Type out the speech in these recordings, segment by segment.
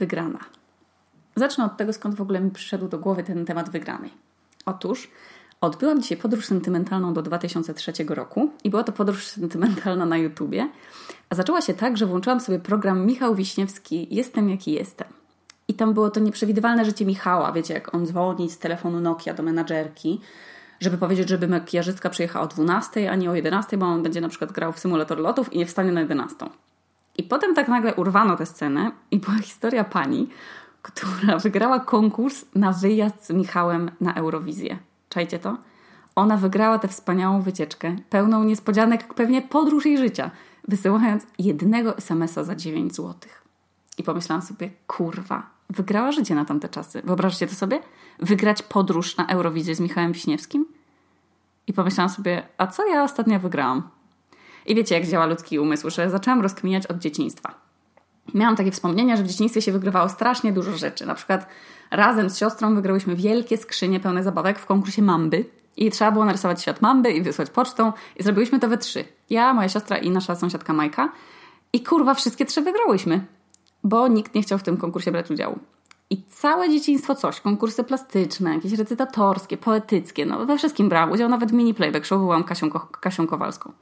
wygrana. Zacznę od tego, skąd w ogóle mi przyszedł do głowy ten temat wygranej. Otóż odbyłam dzisiaj podróż sentymentalną do 2003 roku i była to podróż sentymentalna na YouTubie. A zaczęła się tak, że włączyłam sobie program Michał Wiśniewski Jestem jaki jestem. I tam było to nieprzewidywalne życie Michała. Wiecie, jak on dzwoni z telefonu Nokia do menadżerki, żeby powiedzieć, żeby makijażystka przyjechała o 12, a nie o 11, bo on będzie na przykład grał w symulator lotów i nie wstanie na 11. I potem tak nagle urwano tę scenę i była historia pani, która wygrała konkurs na wyjazd z Michałem na Eurowizję. Czajcie to? Ona wygrała tę wspaniałą wycieczkę, pełną niespodzianek, pewnie podróż jej życia, wysyłając jednego SMS-a za 9 zł. I pomyślałam sobie, kurwa, wygrała życie na tamte czasy. Wyobraźcie to sobie? Wygrać podróż na Eurowizję z Michałem Wiśniewskim? I pomyślałam sobie, a co ja ostatnio wygrałam? I wiecie, jak działa ludzki umysł, że zaczęłam rozkminiać od dzieciństwa. Miałam takie wspomnienia, że w dzieciństwie się wygrywało strasznie dużo rzeczy. Na przykład razem z siostrą wygrałyśmy wielkie skrzynie pełne zabawek w konkursie Mamby. I trzeba było narysować świat Mamby i wysłać pocztą. I zrobiłyśmy to we trzy. Ja, moja siostra i nasza sąsiadka Majka. I kurwa, wszystkie trzy wygrałyśmy. Bo nikt nie chciał w tym konkursie brać udziału. I całe dzieciństwo coś, konkursy plastyczne, jakieś recytatorskie, poetyckie, no we wszystkim brałam udział, nawet mini playback show byłam Kasią, Kasią Kowalską.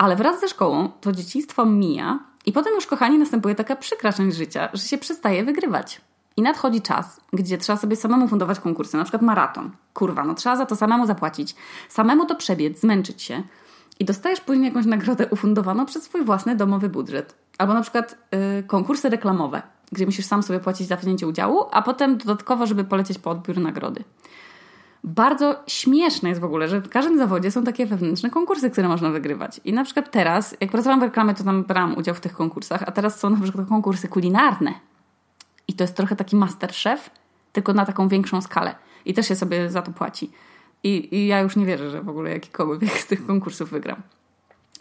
Ale wraz ze szkołą to dzieciństwo mija i potem już, kochani, następuje taka przykra część życia, że się przestaje wygrywać. I nadchodzi czas, gdzie trzeba sobie samemu fundować konkursy, na przykład maraton. Kurwa, no trzeba za to samemu zapłacić, samemu to przebiec, zmęczyć się. I dostajesz później jakąś nagrodę ufundowaną przez swój własny domowy budżet. Albo na przykład yy, konkursy reklamowe, gdzie musisz sam sobie płacić za wzięcie udziału, a potem dodatkowo, żeby polecieć po odbiór nagrody. Bardzo śmieszne jest w ogóle, że w każdym zawodzie są takie wewnętrzne konkursy, które można wygrywać. I na przykład teraz, jak pracowałam w reklamie, to tam brałam udział w tych konkursach, a teraz są na przykład konkursy kulinarne. I to jest trochę taki masterchef, tylko na taką większą skalę. I też się sobie za to płaci. I, I, ja już nie wierzę, że w ogóle jakikolwiek z tych konkursów wygram.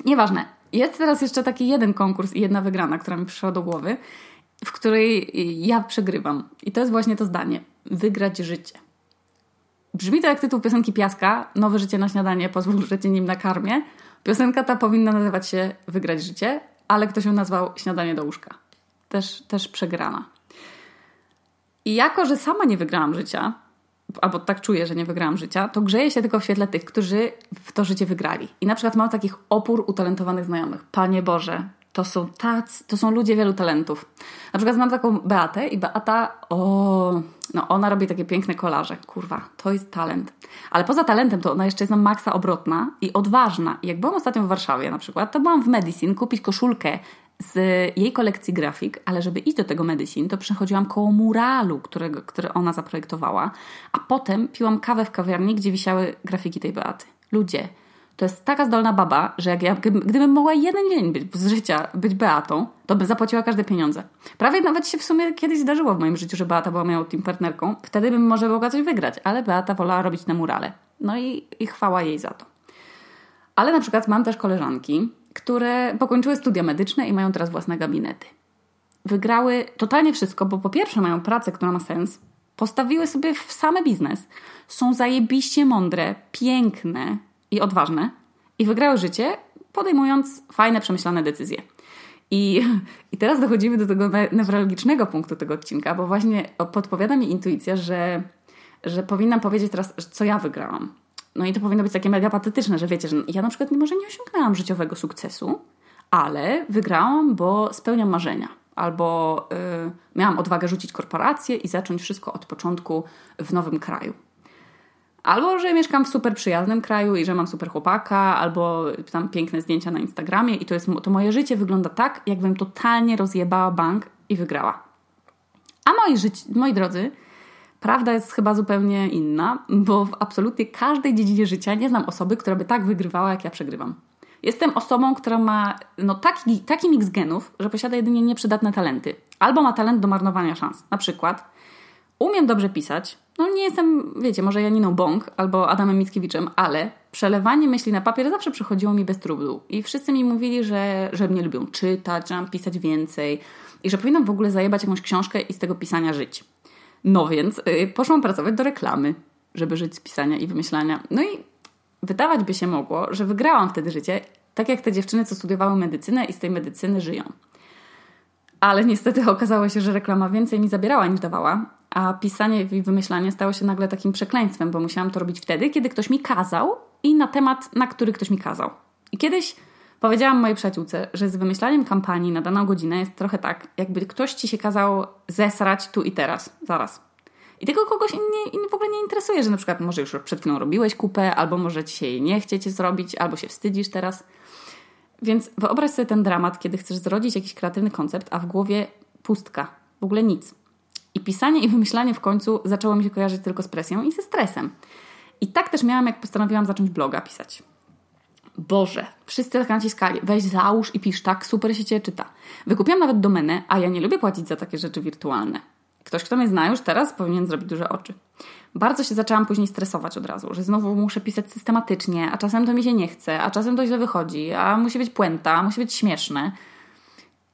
Nieważne. Jest teraz jeszcze taki jeden konkurs i jedna wygrana, która mi przyszła do głowy, w której ja przegrywam. I to jest właśnie to zdanie. Wygrać życie. Brzmi to jak tytuł piosenki Piaska, Nowe życie na śniadanie, pozwól, że cię nim nakarmię. Piosenka ta powinna nazywać się Wygrać życie, ale ktoś ją nazwał Śniadanie do łóżka. Też, też przegrana. I jako, że sama nie wygrałam życia, albo tak czuję, że nie wygrałam życia, to grzeję się tylko w świetle tych, którzy w to życie wygrali. I na przykład mam takich opór utalentowanych znajomych. Panie Boże, to są tacy, to są ludzie wielu talentów. Na przykład znam taką Beatę i Beata, o, no ona robi takie piękne kolaże. Kurwa, to jest talent. Ale poza talentem to ona jeszcze jest na maksa obrotna i odważna. I jak byłam ostatnio w Warszawie na przykład, to byłam w Medicine kupić koszulkę z jej kolekcji grafik, ale żeby iść do tego Medicine, to przechodziłam koło muralu, którego, który ona zaprojektowała, a potem piłam kawę w kawiarni, gdzie wisiały grafiki tej Beaty. Ludzie, to jest taka zdolna baba, że jak ja, gdybym mogła jeden dzień być z życia, być Beatą, to by zapłaciła każde pieniądze. Prawie nawet się w sumie kiedyś zdarzyło w moim życiu, że Beata była moją team partnerką. Wtedy bym może mogła coś wygrać, ale Beata wolała robić na murale. No i, i chwała jej za to. Ale na przykład mam też koleżanki, które pokończyły studia medyczne i mają teraz własne gabinety. Wygrały totalnie wszystko, bo po pierwsze mają pracę, która ma sens, postawiły sobie w same biznes, są zajebiście mądre, piękne, i odważne i wygrały życie, podejmując fajne, przemyślane decyzje. I, I teraz dochodzimy do tego newralgicznego punktu tego odcinka, bo właśnie podpowiada mi intuicja, że, że powinnam powiedzieć teraz, co ja wygrałam. No i to powinno być takie mega patetyczne, że wiecie, że ja na przykład może nie osiągnęłam życiowego sukcesu, ale wygrałam, bo spełniam marzenia. Albo y, miałam odwagę rzucić korporację i zacząć wszystko od początku w nowym kraju. Albo, że mieszkam w super przyjaznym kraju i że mam super chłopaka, albo tam piękne zdjęcia na Instagramie i to, jest, to moje życie wygląda tak, jakbym totalnie rozjebała bank i wygrała. A moi, życi, moi drodzy, prawda jest chyba zupełnie inna, bo w absolutnie każdej dziedzinie życia nie znam osoby, która by tak wygrywała, jak ja przegrywam. Jestem osobą, która ma no, taki, taki miks genów, że posiada jedynie nieprzydatne talenty. Albo ma talent do marnowania szans. Na przykład umiem dobrze pisać, no nie jestem, wiecie, może Janiną Bąk albo Adamem Mickiewiczem, ale przelewanie myśli na papier zawsze przychodziło mi bez trudu. I wszyscy mi mówili, że, że mnie lubią czytać, że mam pisać więcej i że powinnam w ogóle zajebać jakąś książkę i z tego pisania żyć. No więc yy, poszłam pracować do reklamy, żeby żyć z pisania i wymyślania. No i wydawać by się mogło, że wygrałam wtedy życie, tak jak te dziewczyny, co studiowały medycynę i z tej medycyny żyją. Ale niestety okazało się, że reklama więcej mi zabierała niż dawała, a pisanie i wymyślanie stało się nagle takim przekleństwem, bo musiałam to robić wtedy, kiedy ktoś mi kazał i na temat, na który ktoś mi kazał. I kiedyś powiedziałam mojej przyjaciółce, że z wymyślaniem kampanii na daną godzinę jest trochę tak, jakby ktoś ci się kazał zesrać tu i teraz, zaraz. I tego kogoś nie, w ogóle nie interesuje, że na przykład może już przed chwilą robiłeś kupę, albo może ci się jej nie chcieć zrobić, albo się wstydzisz teraz. Więc wyobraź sobie ten dramat, kiedy chcesz zrodzić jakiś kreatywny koncept, a w głowie pustka, w ogóle nic. I pisanie i wymyślanie w końcu zaczęło mi się kojarzyć tylko z presją i ze stresem. I tak też miałam, jak postanowiłam zacząć bloga pisać. Boże, wszyscy tak naciskali, weź załóż i pisz, tak, super się Cię czyta. Wykupiłam nawet domenę, a ja nie lubię płacić za takie rzeczy wirtualne. Ktoś, kto mnie zna już teraz, powinien zrobić duże oczy. Bardzo się zaczęłam później stresować od razu, że znowu muszę pisać systematycznie, a czasem to mi się nie chce, a czasem to źle wychodzi, a musi być puenta, musi być śmieszne.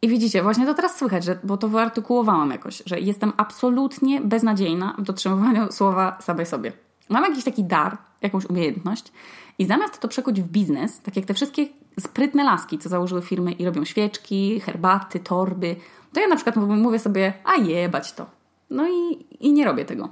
I widzicie, właśnie to teraz słychać, że, bo to wyartykułowałam jakoś, że jestem absolutnie beznadziejna w dotrzymywaniu słowa samej sobie. Mam jakiś taki dar, jakąś umiejętność i zamiast to przekuć w biznes, tak jak te wszystkie sprytne laski, co założyły firmy i robią świeczki, herbaty, torby, to ja na przykład mówię sobie, a jebać to. No i, i nie robię tego.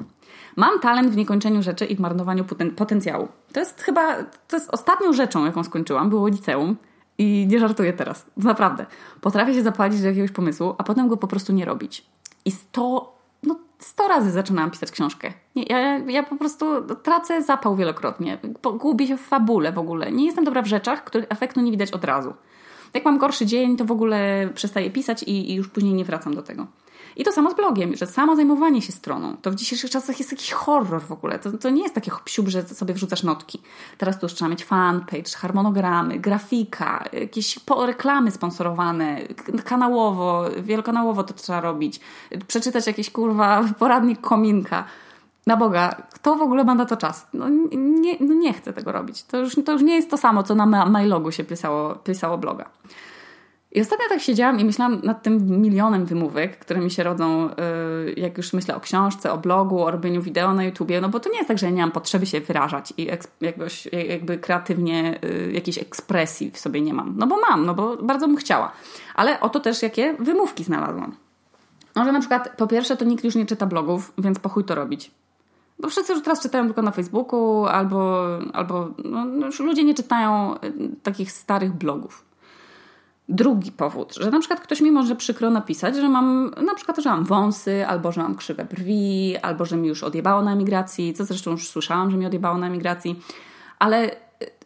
Mam talent w niekończeniu rzeczy i w marnowaniu poten potencjału. To jest chyba, to jest ostatnią rzeczą, jaką skończyłam, było liceum i nie żartuję teraz, naprawdę. Potrafię się zapalić do jakiegoś pomysłu, a potem go po prostu nie robić. I sto, no sto razy zaczynałam pisać książkę. Nie, ja, ja po prostu tracę zapał wielokrotnie. Gubię się w fabule w ogóle. Nie jestem dobra w rzeczach, których efektu nie widać od razu. Jak mam gorszy dzień, to w ogóle przestaję pisać i, i już później nie wracam do tego. I to samo z blogiem, że samo zajmowanie się stroną, to w dzisiejszych czasach jest jakiś horror w ogóle. To, to nie jest takie psiub, że sobie wrzucasz notki. Teraz tu już trzeba mieć fanpage, harmonogramy, grafika, jakieś reklamy sponsorowane, kanałowo, wielokanałowo to trzeba robić, przeczytać jakiś kurwa poradnik kominka. Na Boga, kto w ogóle ma na to czas? No nie, no nie chcę tego robić. To już, to już nie jest to samo, co na mailogu się pisało, pisało bloga. I ostatnio tak siedziałam i myślałam nad tym milionem wymówek, które mi się rodzą, y, jak już myślę o książce, o blogu, o robieniu wideo na YouTubie, no bo to nie jest tak, że ja nie mam potrzeby się wyrażać i jakoś, jakby kreatywnie y, jakiejś ekspresji w sobie nie mam. No bo mam, no bo bardzo bym chciała. Ale oto też jakie wymówki znalazłam. No, że na przykład po pierwsze to nikt już nie czyta blogów, więc po chuj to robić. Bo wszyscy już teraz czytają tylko na Facebooku albo, albo no, już ludzie nie czytają y, takich starych blogów. Drugi powód, że na przykład ktoś mi może przykro napisać, że mam na przykład, że mam wąsy, albo że mam krzywe brwi, albo że mi już odjebało na emigracji, co zresztą już słyszałam, że mi odjebało na emigracji, ale y,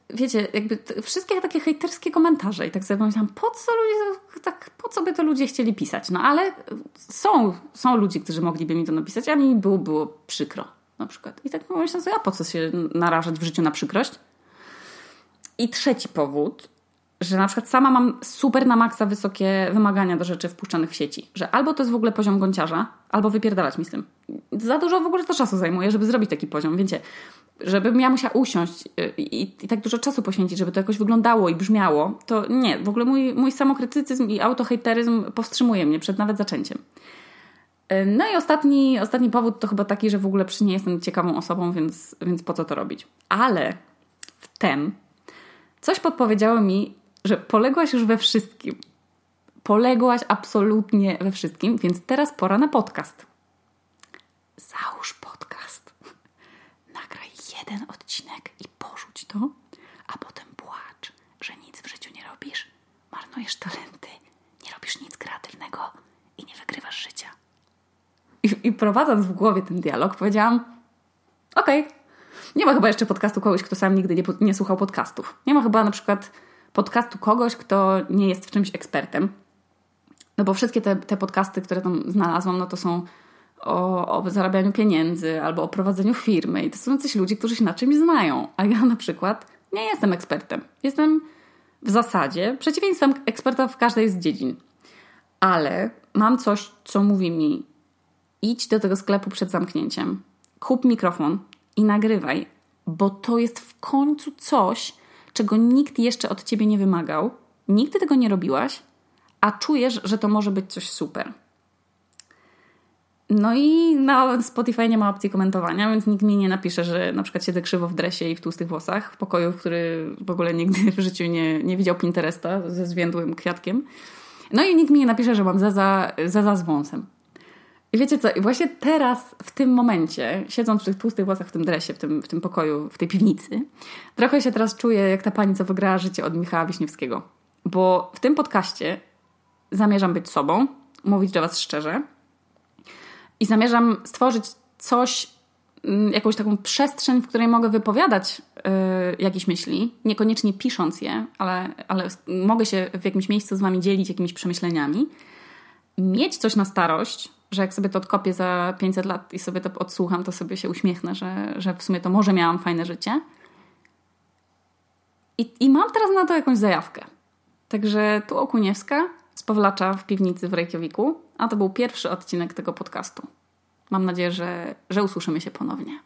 wiecie, jakby wszystkie takie hejterskie komentarze i tak sobie pomyślałam, po co ludzie, tak, po co by to ludzie chcieli pisać? No ale są, są ludzie, którzy mogliby mi to napisać, a mi było, było przykro na przykład. I tak myślę sobie, a po co się narażać w życiu na przykrość? I trzeci powód, że na przykład sama mam super na maksa wysokie wymagania do rzeczy wpuszczanych w sieci. Że albo to jest w ogóle poziom gąciarza, albo wypierdalać mi z tym. Za dużo w ogóle to czasu zajmuje, żeby zrobić taki poziom. Wiecie, żebym ja musiała usiąść i, i, i tak dużo czasu poświęcić, żeby to jakoś wyglądało i brzmiało, to nie. W ogóle mój, mój samokrytycyzm i autohejteryzm powstrzymuje mnie przed nawet zaczęciem. No i ostatni, ostatni powód to chyba taki, że w ogóle przy nie jestem ciekawą osobą, więc, więc po co to robić. Ale wtem coś podpowiedziało mi, że poległaś już we wszystkim. Poległaś absolutnie we wszystkim, więc teraz pora na podcast. Załóż podcast. Nagraj jeden odcinek i porzuć to, a potem płacz, że nic w życiu nie robisz, marnujesz talenty, nie robisz nic kreatywnego i nie wygrywasz życia. I, i prowadząc w głowie ten dialog, powiedziałam: Okej, okay. nie ma chyba jeszcze podcastu kogoś, kto sam nigdy nie, nie słuchał podcastów. Nie ma chyba na przykład podcastu kogoś, kto nie jest w czymś ekspertem. No bo wszystkie te, te podcasty, które tam znalazłam, no to są o, o zarabianiu pieniędzy albo o prowadzeniu firmy. I to są coś ludzie, którzy się na czymś znają. A ja na przykład nie jestem ekspertem. Jestem w zasadzie przeciwieństwem eksperta w każdej z dziedzin. Ale mam coś, co mówi mi: idź do tego sklepu przed zamknięciem, kup mikrofon i nagrywaj, bo to jest w końcu coś, czego nikt jeszcze od ciebie nie wymagał, nigdy tego nie robiłaś, a czujesz, że to może być coś super. No i na Spotify nie ma opcji komentowania, więc nikt mi nie napisze, że na przykład siedzę krzywo w dresie i w tłustych włosach, w pokoju, który w ogóle nigdy w życiu nie, nie widział Pinteresta ze zwiędłym kwiatkiem. No i nikt mi nie napisze, że mam zaza, zaza z wąsem. I wiecie co, I właśnie teraz, w tym momencie, siedząc w tych tłustych włosach w tym dresie, w tym, w tym pokoju, w tej piwnicy, trochę się teraz czuję jak ta pani, co wygrała życie od Michała Wiśniewskiego. Bo w tym podcaście zamierzam być sobą, mówić do Was szczerze i zamierzam stworzyć coś, mm, jakąś taką przestrzeń, w której mogę wypowiadać yy, jakieś myśli, niekoniecznie pisząc je, ale, ale mogę się w jakimś miejscu z Wami dzielić jakimiś przemyśleniami. Mieć coś na starość, że jak sobie to odkopię za 500 lat i sobie to odsłucham, to sobie się uśmiechnę, że, że w sumie to może miałam fajne życie. I, I mam teraz na to jakąś zajawkę. Także tu Okuniewska z Pawlacza w piwnicy w Reykjaviku, a to był pierwszy odcinek tego podcastu. Mam nadzieję, że, że usłyszymy się ponownie.